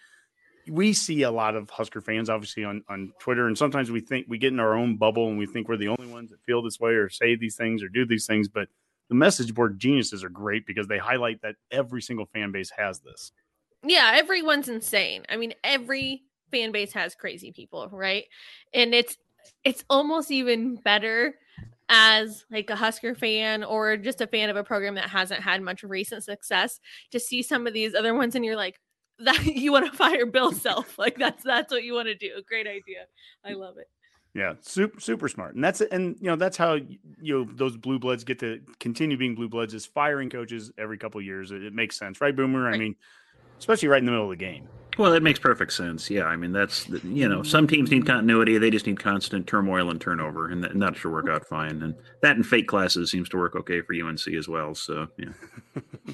we see a lot of Husker fans, obviously on, on Twitter, and sometimes we think we get in our own bubble and we think we're the only ones that feel this way or say these things or do these things. But the message board geniuses are great because they highlight that every single fan base has this. Yeah, everyone's insane. I mean, every fan base has crazy people, right? And it's it's almost even better as like a Husker fan or just a fan of a program that hasn't had much recent success to see some of these other ones and you're like that you want to fire Bill Self. Like that's that's what you want to do. Great idea. I love it. Yeah, super super smart, and that's and you know that's how you know those blue bloods get to continue being blue bloods is firing coaches every couple of years. It, it makes sense, right, Boomer? I mean, especially right in the middle of the game. Well, it makes perfect sense. Yeah, I mean that's you know some teams need continuity; they just need constant turmoil and turnover, and that, and that should work out fine. And that in fake classes seems to work okay for UNC as well. So yeah,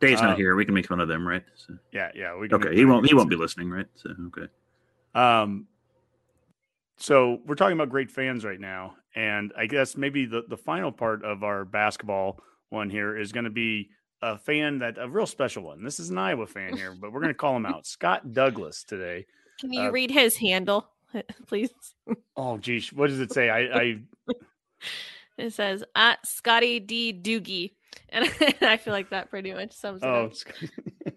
Dave's Uh, not here; we can make fun of them, right? So, Yeah, yeah. We can- okay, he won't. He won't be listening, right? So okay. Um, so we're talking about great fans right now, and I guess maybe the the final part of our basketball one here is going to be a fan that a real special one. This is an Iowa fan here, but we're going to call him out, Scott Douglas today. Can you Uh, read his handle, please? Oh, geez, what does it say? I, I It says at Scotty D Doogie, and I feel like that pretty much sums it oh, up.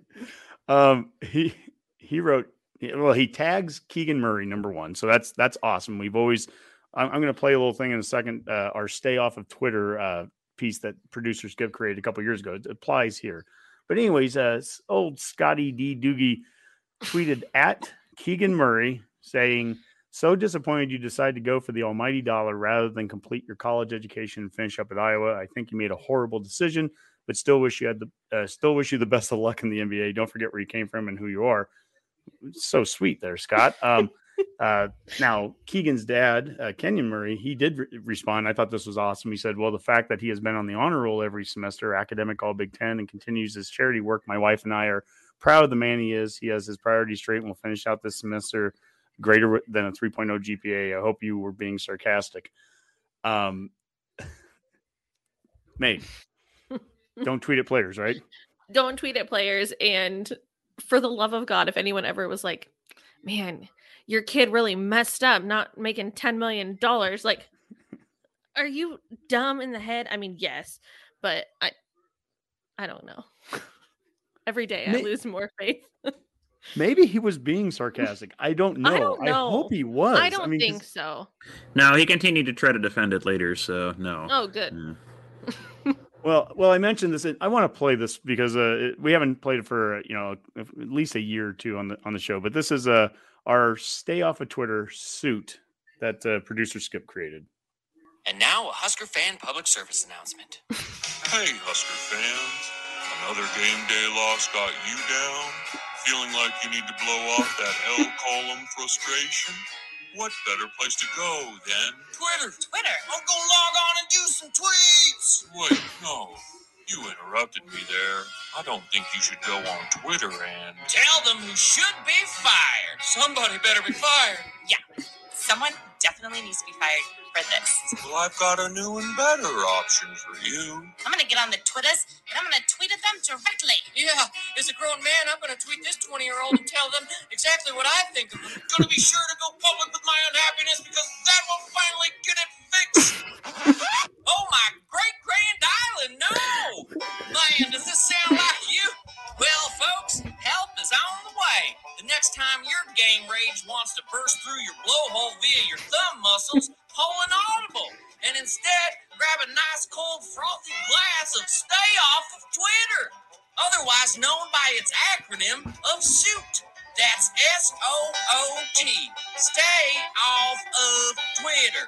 um, he he wrote. Well, he tags Keegan Murray number one, so that's that's awesome. We've always. I'm, I'm going to play a little thing in a second. Uh, our stay off of Twitter uh, piece that producers give created a couple years ago it applies here. But anyways, uh, old Scotty D Doogie tweeted at Keegan Murray saying, "So disappointed you decided to go for the almighty dollar rather than complete your college education and finish up at Iowa. I think you made a horrible decision, but still wish you had the uh, still wish you the best of luck in the NBA. Don't forget where you came from and who you are." So sweet there, Scott. Um, uh, now, Keegan's dad, uh, Kenyon Murray, he did re- respond. I thought this was awesome. He said, Well, the fact that he has been on the honor roll every semester, academic all Big Ten, and continues his charity work, my wife and I are proud of the man he is. He has his priorities straight and will finish out this semester greater than a 3.0 GPA. I hope you were being sarcastic. Um, mate, don't tweet at players, right? Don't tweet at players, and for the love of God, if anyone ever was like, "Man, your kid really messed up, not making ten million dollars," like, are you dumb in the head? I mean, yes, but I, I don't know. Every day I lose more faith. Maybe he was being sarcastic. I don't know. I don't know. hope he was. I don't mean, 'cause- think so. No, he continued to try to defend it later. So no. Oh, good. Yeah. Well, well, I mentioned this. I want to play this because uh, it- we haven't played it for uh, you know at least a year or two on the on the show. But this is uh, our stay off of Twitter suit that uh, producer Skip created. And now a Husker fan public service announcement. Hey, Husker fans. Another game day loss got you down? Feeling like you need to blow off that L column frustration? What better place to go than Twitter. Twitter. I'm gonna log on and do some tweets. Wait, no. You interrupted me there. I don't think you should go on Twitter and. Tell them who should be fired. Somebody better be fired. Yeah, someone definitely needs to be fired for this. Well, I've got a new and better option for you. I'm gonna get on the Twitters and I'm gonna tweet at them directly. Yeah, as a grown man, I'm gonna tweet this 20 year old and tell them exactly what I think of them. Gonna be sure to go public with my unhappiness because that will finally get it fixed. oh my great grand island, no! Man, does this sound like you? Well, folks, help is on the way. The next time your game rage wants to burst through your blowhole via your thumb muscles, pull an audible. And instead, grab a nice cold frothy glass of Stay Off of Twitter, otherwise known by its acronym of SOOT. That's S O O T. Stay off of Twitter.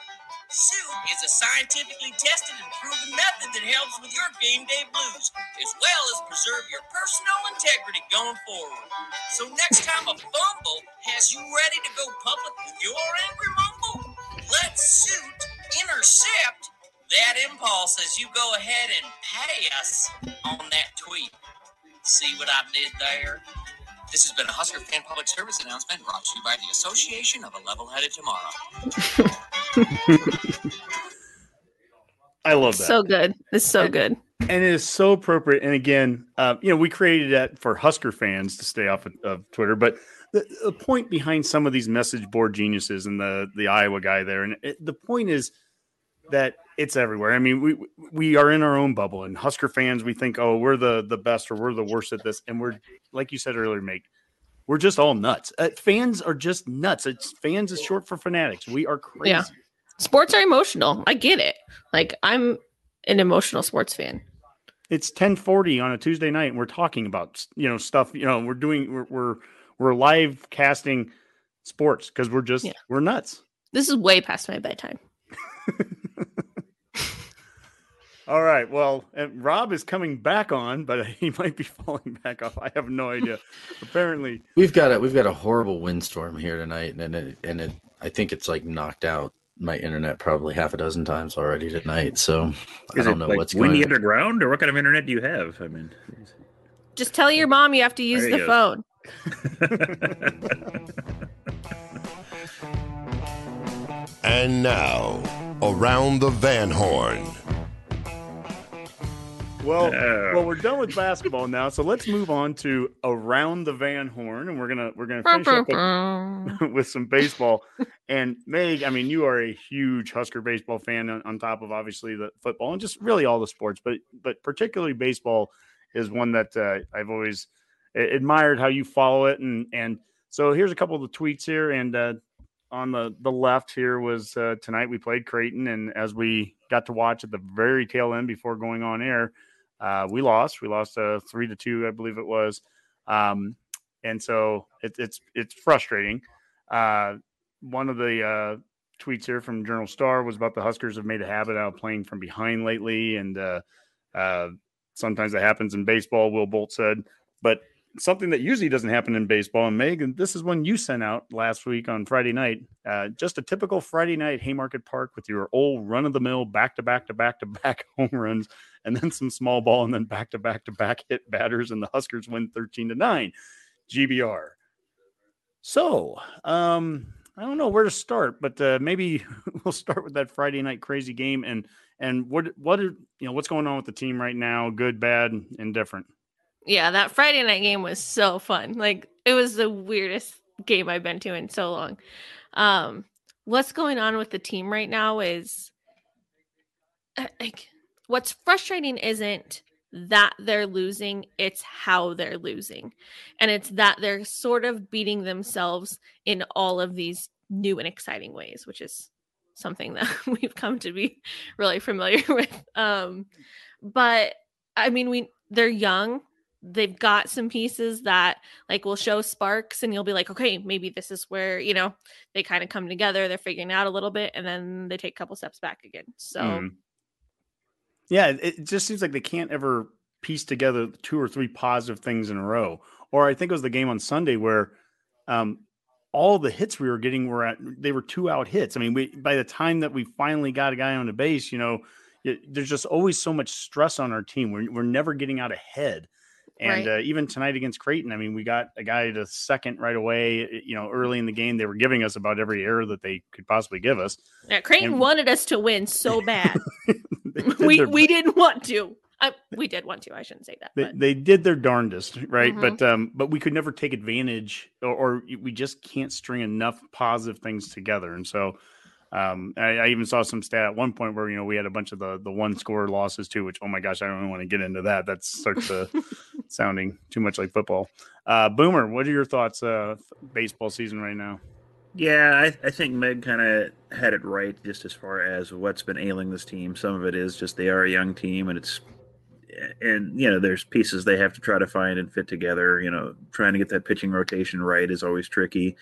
Suit is a scientifically tested and proven method that helps with your game day blues, as well as preserve your personal integrity going forward. So next time a fumble has you ready to go public with your angry mumble, let Suit intercept that impulse as you go ahead and pass on that tweet. See what I did there? This has been a Husker Fan Public Service announcement brought to you by the Association of a Level Headed Tomorrow. I love that. So good. It's so good. and it is so appropriate. And again, uh, you know, we created that for Husker fans to stay off of, of Twitter, but the, the point behind some of these message board geniuses and the the Iowa guy there, and it, the point is that it's everywhere. I mean, we we are in our own bubble, and Husker fans, we think, oh, we're the the best or we're the worst at this, and we're like you said earlier, mate. We're just all nuts. Uh, fans are just nuts. It's fans is short for fanatics. We are crazy. Yeah. Sports are emotional. I get it. Like I'm an emotional sports fan. it's 1040 on a tuesday night and we're talking about you know stuff you know we're doing we're we're, we're live casting sports because we're just Yeah. we're nuts This is way past my bedtime. All right. Well, and Rob is coming back on, but he might be falling back off. I have no idea. Apparently, We've got a we've got a horrible windstorm here tonight, and it and it I think it's like knocked out my internet probably half a dozen times already tonight. So I Is don't know like what's windy going. on. underground, or what kind of internet do you have? I mean, Just tell your mom you have to use There the you phone. And now, around the Van Horn. well, well, we're done with basketball now, so let's move on to around the Van Horn, and we're gonna we're gonna finish up with, with some baseball. And Meg, I mean, you are a huge Husker baseball fan on, on top of obviously the football and just really all the sports, but but particularly baseball is one that uh, I've always a- admired how you follow it. And and so here's a couple of the tweets here, and uh, on the the left here was uh, tonight we played Creighton, and as we got to watch at the very tail end before going on air, uh, we lost. We lost uh, three to two, I believe it was. Um, and so it, it's it's frustrating. Uh, one of the uh, tweets here from Journal Star was about the Huskers have made a habit out of playing from behind lately, and uh, uh, sometimes that happens in baseball. Will Bolt said, but something that usually doesn't happen in baseball. And Megan, this is one you sent out last week on Friday night. Uh, just a typical Friday night Haymarket Park with your old run of the mill back to back to back to back home runs, and then some small ball, and then back to back to back hit batters, and the Huskers win thirteen to nine. GBR. So, um, I don't know where to start, but uh, maybe we'll start with that Friday night crazy game and and what what are you know what's going on with the team right now? Good, bad, indifferent. Yeah, that Friday night game was so fun. Like it was the weirdest game I've been to in so long. Um, what's going on with the team right now is uh, like what's frustrating isn't that they're losing, it's how they're losing. And it's that they're sort of beating themselves in all of these new and exciting ways, which is something that we've come to be really familiar with. Um, but I mean, we they're young. They've got some pieces that like will show sparks, and you'll be like, okay, maybe this is where you know they kind of come together. They're figuring out a little bit, and then they take a couple steps back again. So Mm. Yeah, it, just seems like they can't ever piece together two or three positive things in a row. Or I think it was the game on Sunday where um, all the hits we were getting were at they were two out hits. I mean, we by the time that we finally got a guy on the base, you know, it, there's just always so much stress on our team. We're we're never getting out ahead. And Right. uh, even tonight against Creighton, I mean, we got a guy to second right away. You know, early in the game, they were giving us about every error that they could possibly give us. yeah, Creighton And- wanted us to win so bad. Did we their we didn't want to. I, we did want to. I shouldn't say that. they, they did their darndest right Mhm. but um but we could never take advantage or, or we just can't string enough positive things together and so um I, I even saw some stat at one point where you know we had a bunch of the the one score losses too which oh my gosh i don't even want to get into that. That starts uh, sounding too much like football. Uh boomer what are your thoughts uh baseball season right now? Yeah, I, I think Meg kind of had it right just as far as what's been ailing this team. Some of it is just they are a young team, and it's and you know there's pieces they have to try to find and fit together. You know, trying to get that pitching rotation right is always tricky,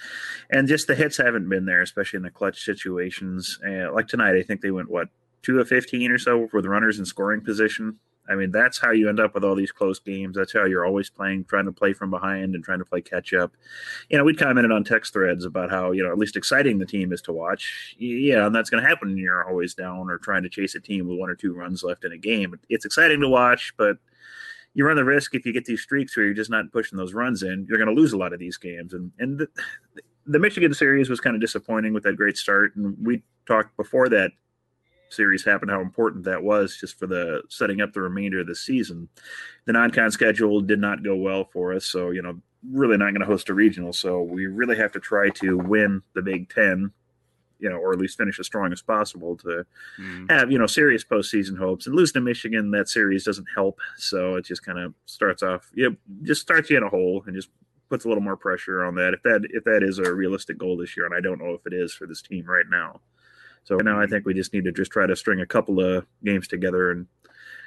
and just the hits haven't been there, especially in the clutch situations. Uh, like tonight, I think they went what two of fifteen or so with runners in scoring position. I mean, that's how you end up with all these close games. That's how you're always playing, trying to play from behind and trying to play catch up you know, we'd commented on text threads about how, you know, at least exciting the team is to watch. Yeah, and that's going to happen when you're always down or trying to chase a team with one or two runs left in a game. It's exciting to watch, but you run the risk if you get these streaks where you're just not pushing those runs in, you're going to lose a lot of these games. And and the, the Michigan series was kind of disappointing with that great start. And we talked before that series happened how important that was just for the setting up the remainder of the season. The non-con schedule did not go well for us, so you know really not going to host a regional. So we really have to try to win the Big Ten, you know, or at least finish as strong as possible to mm-hmm. have you know serious postseason hopes. And losing to Michigan, that series doesn't help. So it just kind of starts off, yeah, just starts you in a hole and just puts a little more pressure on that. If that if that is a realistic goal this year, and I don't know if it is for this team right now. So right now, I think we just need to just try to string a couple of games together and,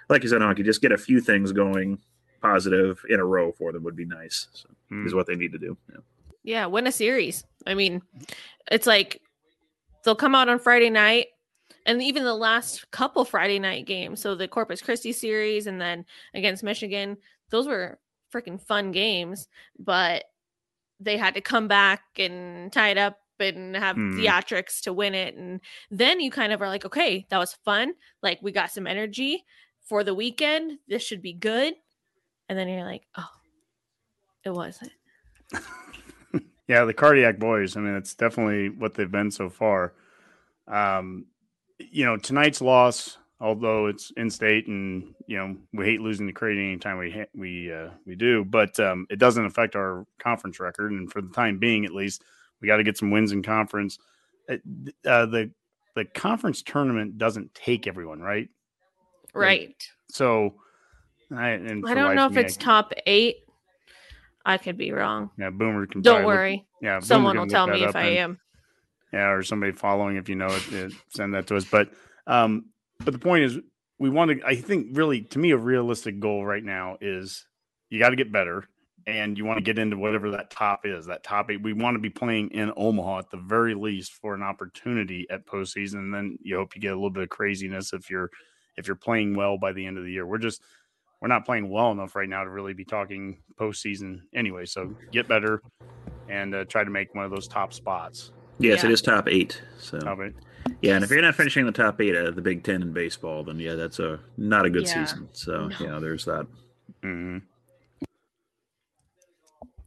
like you said, Honky, just get a few things going positive in a row for them would be nice. So, hmm. Is what they need to do. Yeah. yeah, win a series. I mean, it's like they'll come out on Friday night and even the last couple Friday night games. So the Corpus Christi series and then against Michigan, those were freaking fun games, but they had to come back and tie it up and have Hmm. theatrics to win it. And then you kind of are like, okay, that was fun. Like we got some energy for the weekend. This should be good. And then you're like, oh, it wasn't. Yeah, the cardiac boys. I mean, it's definitely what they've been so far. Um, you know, tonight's loss, although it's in state, and you know we hate losing to Creighton anytime we ha- we uh, we do, but um, it doesn't affect our conference record. And for the time being, at least, we got to get some wins in conference. Uh, uh, the the conference tournament doesn't take everyone, right? Right. So, I, and I don't know if me, it's top eight. I could be wrong. Yeah, Boomer can. Don't probably look- worry. yeah, Someone will tell me if I and- am. yeah, or somebody following if you know it, uh, send that to us. But um, but the point is, we want to. I think really, to me, a realistic goal right now is you got to get better, and you want to get into whatever that top is. That top eight. We want to be playing in Omaha at the very least for an opportunity at postseason. And then you hope you get a little bit of craziness if you're if you're playing well by the end of the year. We're just we're not playing well enough right now to really be talking postseason anyway. So get better and uh, try to make one of those top spots. Yes, Yeah. it is top eight. So Top eight. yeah, and if you're not finishing the top eight of the Big Ten in baseball, then yeah, that's a not a good Yeah. season. So No. yeah, there's that. hmm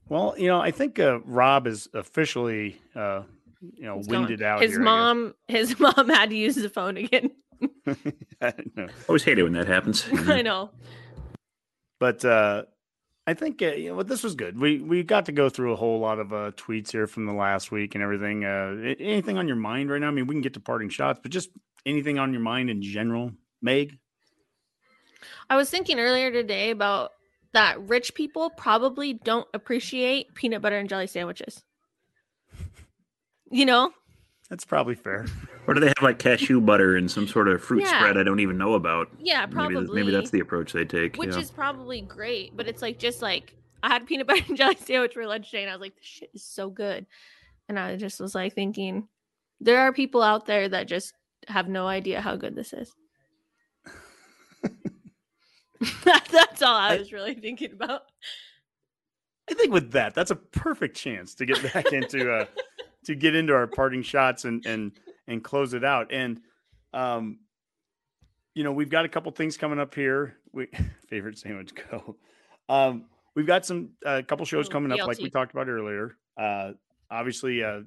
Well, you know, I think uh, Rob is officially, uh, you know, He's gone. winded out. His here, mom, his mom had to use the phone again. guess. No. Always hate it when that happens. I know. But uh, I think uh, you know what this was good. We we got to go through a whole lot of uh, tweets here from the last week and everything. Uh, anything on your mind right now? I mean, we can get to parting shots, but just anything on your mind in general, Meg. I was thinking earlier today about that rich people probably don't appreciate peanut butter and jelly sandwiches. You know? That's probably fair. Or do they have like cashew butter and some sort of fruit Yeah. spread I don't even know about? Yeah, Maybe, probably. maybe that's the approach they take. which yeah. is probably great, but it's like just like I had peanut butter and jelly sandwich for lunch today, and I was like, "This shit is so good," and I just was like thinking, there are people out there that just have no idea how good this is. That- that's all I I- was really thinking about. I think with that, that's a perfect chance to get back into uh to get into our parting shots and and and close it out. And um, you know, we've got a couple things coming up here. We favorite sandwich go. Um, we've got some a couple shows Oh, coming up, like we talked about earlier. Uh, obviously, uh,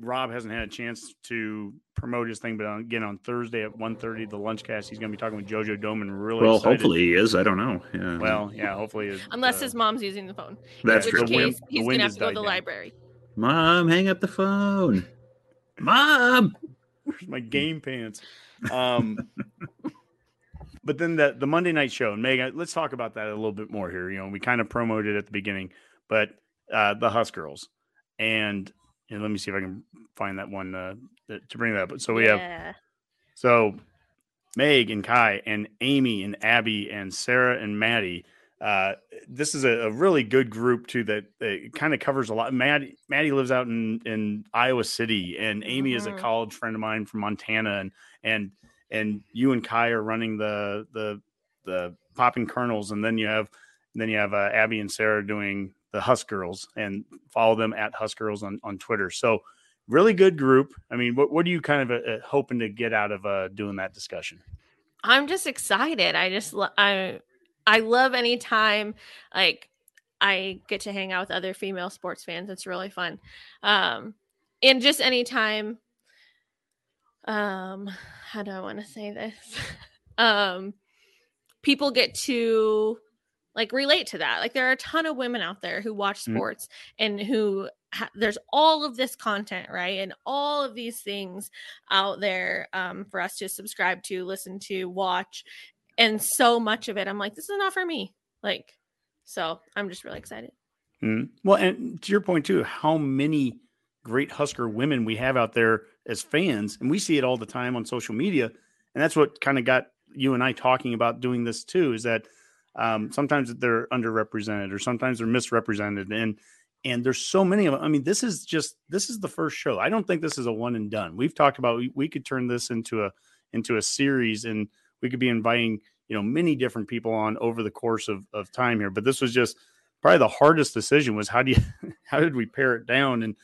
Rob hasn't had a chance to promote his thing, but on, again on Thursday at 1.30, the lunchcast, he's going to be talking with JoJo Domann. Really well, excited. hopefully he is. I don't know. Yeah. Well, yeah, hopefully. it- Unless uh, his mom's using the phone, that's in true. which The wind- case he's gonna have to go to the down. library. Mom, hang up the phone. Mom. Where's my game pants? Um, but then the the Monday night show, and Megan, let's talk about that a little bit more here. You know, we kind of promoted at the beginning, but uh, the Husk Girls, and and let me see if I can find that one uh, that- to bring that up. So we have so Meg and Kai and Amy and Abby and Sarah and Maddie. Uh, this is a, a really good group too that, kind of covers a lot. Maddie Maddie lives out in, in Iowa City, and Amy is a Mhm. college friend of mine from Montana, and and and you and Kai are running the the the popping kernels, and then you have then you have uh, Abby and Sarah doing the Husk Girls, and follow them at Husk Girls on on Twitter. So really good group. I mean, what what are you kind of uh, uh, hoping to get out of uh, doing that discussion? I'm just excited. I just I I love any time like I get to hang out with other female sports fans. It's really fun. Um and just anytime um how do I want to say this? um people get to like relate to that. Like there are a ton of women out there who watch Mm. sports and who ha- there's all of this content, right? And all of these things out there um, for us to subscribe to, listen to, watch, and so much of it. I'm like, this is not for me. Like, so I'm just really excited. Mm. Well, and to your point too, how many great Husker women we have out there as fans, and we see it all the time on social media, and that's what kind of got you and I talking about doing this too. Is that um, sometimes they're underrepresented or sometimes they're misrepresented, and and there's so many of them. I mean, this is just this is the first show. I don't think this is a one and done. We've talked about we, we could turn this into a into a series, and we could be inviting you know many different people on over the course of of time here. But this was just probably the hardest decision was how do you how did we pare it down and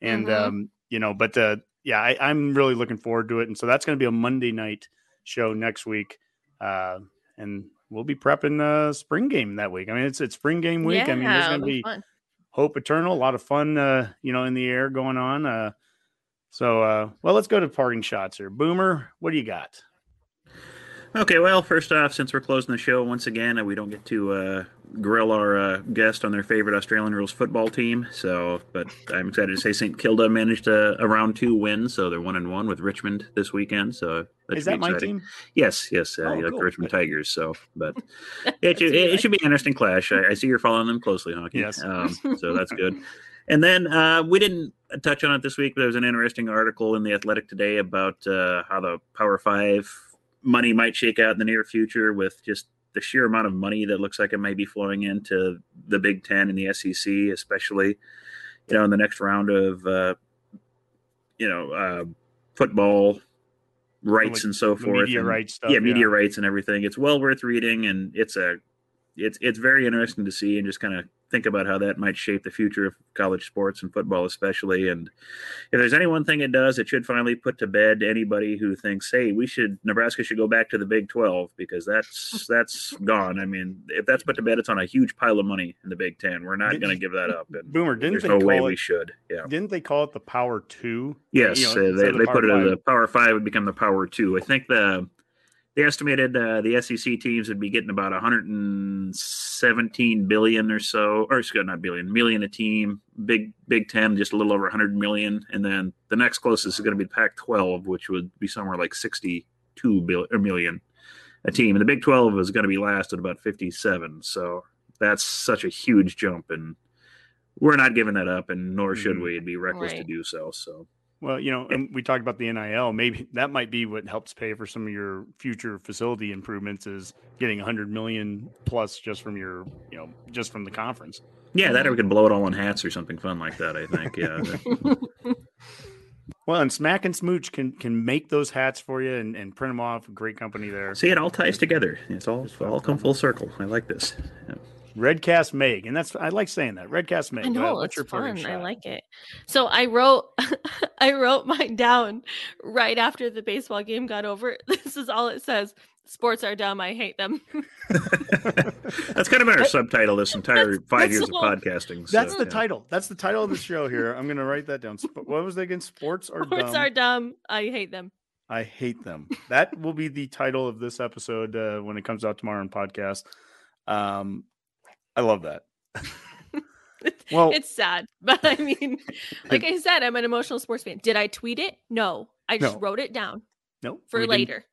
and Mhm. um you know but uh yeah I, i'm really looking forward to it and so that's going to be a monday night show next week uh and we'll be prepping uh spring game that week. I mean it's it's spring game week. I mean there's going to it'll be fun. hope eternal a lot of fun uh you know in the air going on uh so uh well let's go to parting shots here. Boomer what do you got Okay, well, first off, since we're closing the show once again, uh, we don't get to uh, grill our uh, guest on their favorite Australian rules football team. So, but I'm excited to say St. Kilda managed a, a round two win, so they're one and one with Richmond this weekend. So that is that my team Yes, yes, uh, Oh, you like the Richmond Tigers. So, but it, should, you it, should be an interesting clash. I, I see you're following them closely, Hockey. Yes. Um, so that's good. And then uh, we didn't touch on it this week, but there was an interesting article in the Athletic today about uh, how the Power Five money might shake out in the near future with just the sheer amount of money that looks like it may be flowing into the Big Ten and the SEC, especially you know in the next round of uh, you know uh, football rights Like and so forth. media and- rights stuff, yeah, media yeah. rights and everything. It's well worth reading, and it's a it's it's very interesting to see and just kind of think about how that might shape the future of college sports and football especially. And if there's any one thing it does it should finally put to bed anybody who thinks hey we should nebraska should go back to the big 12 because that's that's gone. I mean if that's put to bed it's on a huge pile of money in the big 10 we're not going to give that up. And boomer didn't there's they no way call we should. Yeah. didn't they call it the power two? Yes, You know, uh, they, the they put it Five. the power five would become the power two. I think the they estimated uh, the SEC teams would be getting about 117 billion or so, or excuse me, not billion, million a team. Big Big Ten just a little over 100 million, and then the next closest is going to be Pac-12, which would be somewhere like 62 bill, or million a team. And the Big 12 is going to be last at about 57. So that's such a huge jump, and we're not giving that up, and nor should Mhm. we. It'd be reckless to do so. So. Well, you know, and we talked about the NIL. Maybe that might be what helps pay for some of your future facility improvements is getting 100 million plus just from your, you know, just from the conference. Yeah, that or we could blow it all on hats or something fun like that. I think. Yeah. Well, and Smack and Smooch can can make those hats for you and, and print them off. Great company there. See, it all ties together. It's all it's all come full circle. I like this. Yeah. Redcast Meg, and that's I like saying that. Redcast Meg. I know What's it's your fun. I like it. So I wrote, I wrote mine down right after the baseball game got over. This is all it says: "Sports are dumb. I hate them." That's kind of been our subtitle this entire That's- five that's years the of podcasting. so, That's the yeah. title. That's the title of the show here. I'm going to write that down. Sp- What was that again? Sports are dumb. Sports dumb. are dumb. I hate them. I hate them. That will be the title of this episode uh, when it comes out tomorrow in podcast. Um, I love that. well, it's sad, but I mean, like I said, I'm an emotional sports fan. Did I tweet it? No, I just No. wrote it down no for we didn't- later.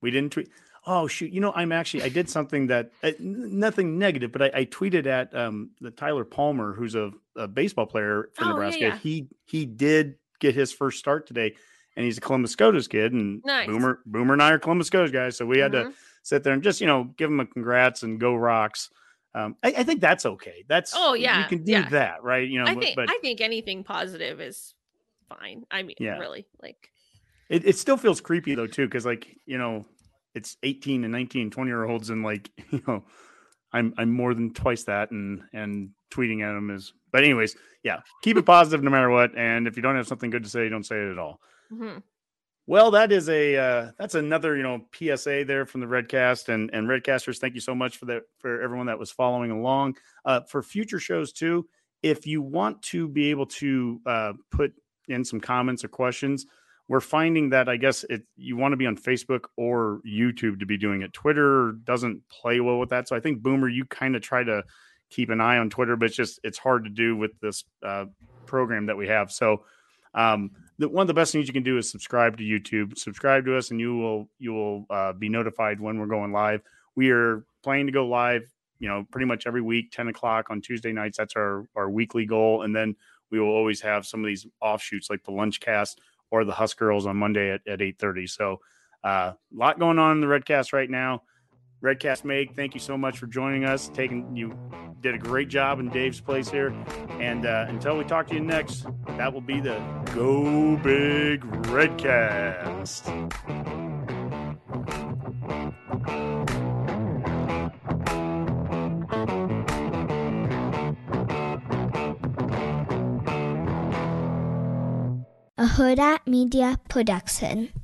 we didn't tweet. Oh shoot! You know, I'm actually I did something that uh, nothing negative, but I, I tweeted at um, the Tyler Palmer, who's a, a baseball player for Oh, yeah, Nebraska. yeah. He he did get his first start today, and he's a Columbus Scotus kid. And Nice. Boomer Boomer and I are Columbus Scotus guys, so we had to Mhm. sit there and just you know give him a congrats and go rocks. Um, I, I think that's okay. That's Oh, yeah, you can do yeah. that, right? You know, I but- think but I think anything positive is fine. I mean, Yeah. really, like It, it still feels creepy though too, because like you know, it's 18 and 19, 20 year olds, and like you know, I'm I'm more than twice that, and and tweeting at them is. But anyways, yeah, keep it positive no matter what, and if you don't have something good to say, don't say it at all. mhm. Well, that is a uh, that's another you know PSA there from the Redcast and and Redcasters. Thank you so much for that for everyone that was following along. Uh, for future shows too, if you want to be able to uh, put in some comments or questions, we're finding that I guess it you want to be on Facebook or YouTube to be doing it. Twitter doesn't play well with that, so I think Boomer, you kind of try to keep an eye on Twitter, but it's just it's hard to do with this uh, program that we have. So. Um, the, one of the best things you can do is subscribe to YouTube. Subscribe to us, and you will you will uh, be notified when we're going live. We are planning to go live, you know, pretty much every week, ten o'clock on Tuesday nights. That's our our weekly goal, and then we will always have some of these offshoots like the lunch cast or the Husk Girls on Monday at, at eight thirty. So, a uh, lot going on in the Redcast right now. Redcast Meg, thank you so much for joining us, taking you did a great job in Dave's place here. And uh, until we talk to you next, that will be the Go Big Redcast. A Hurrdat Media Production.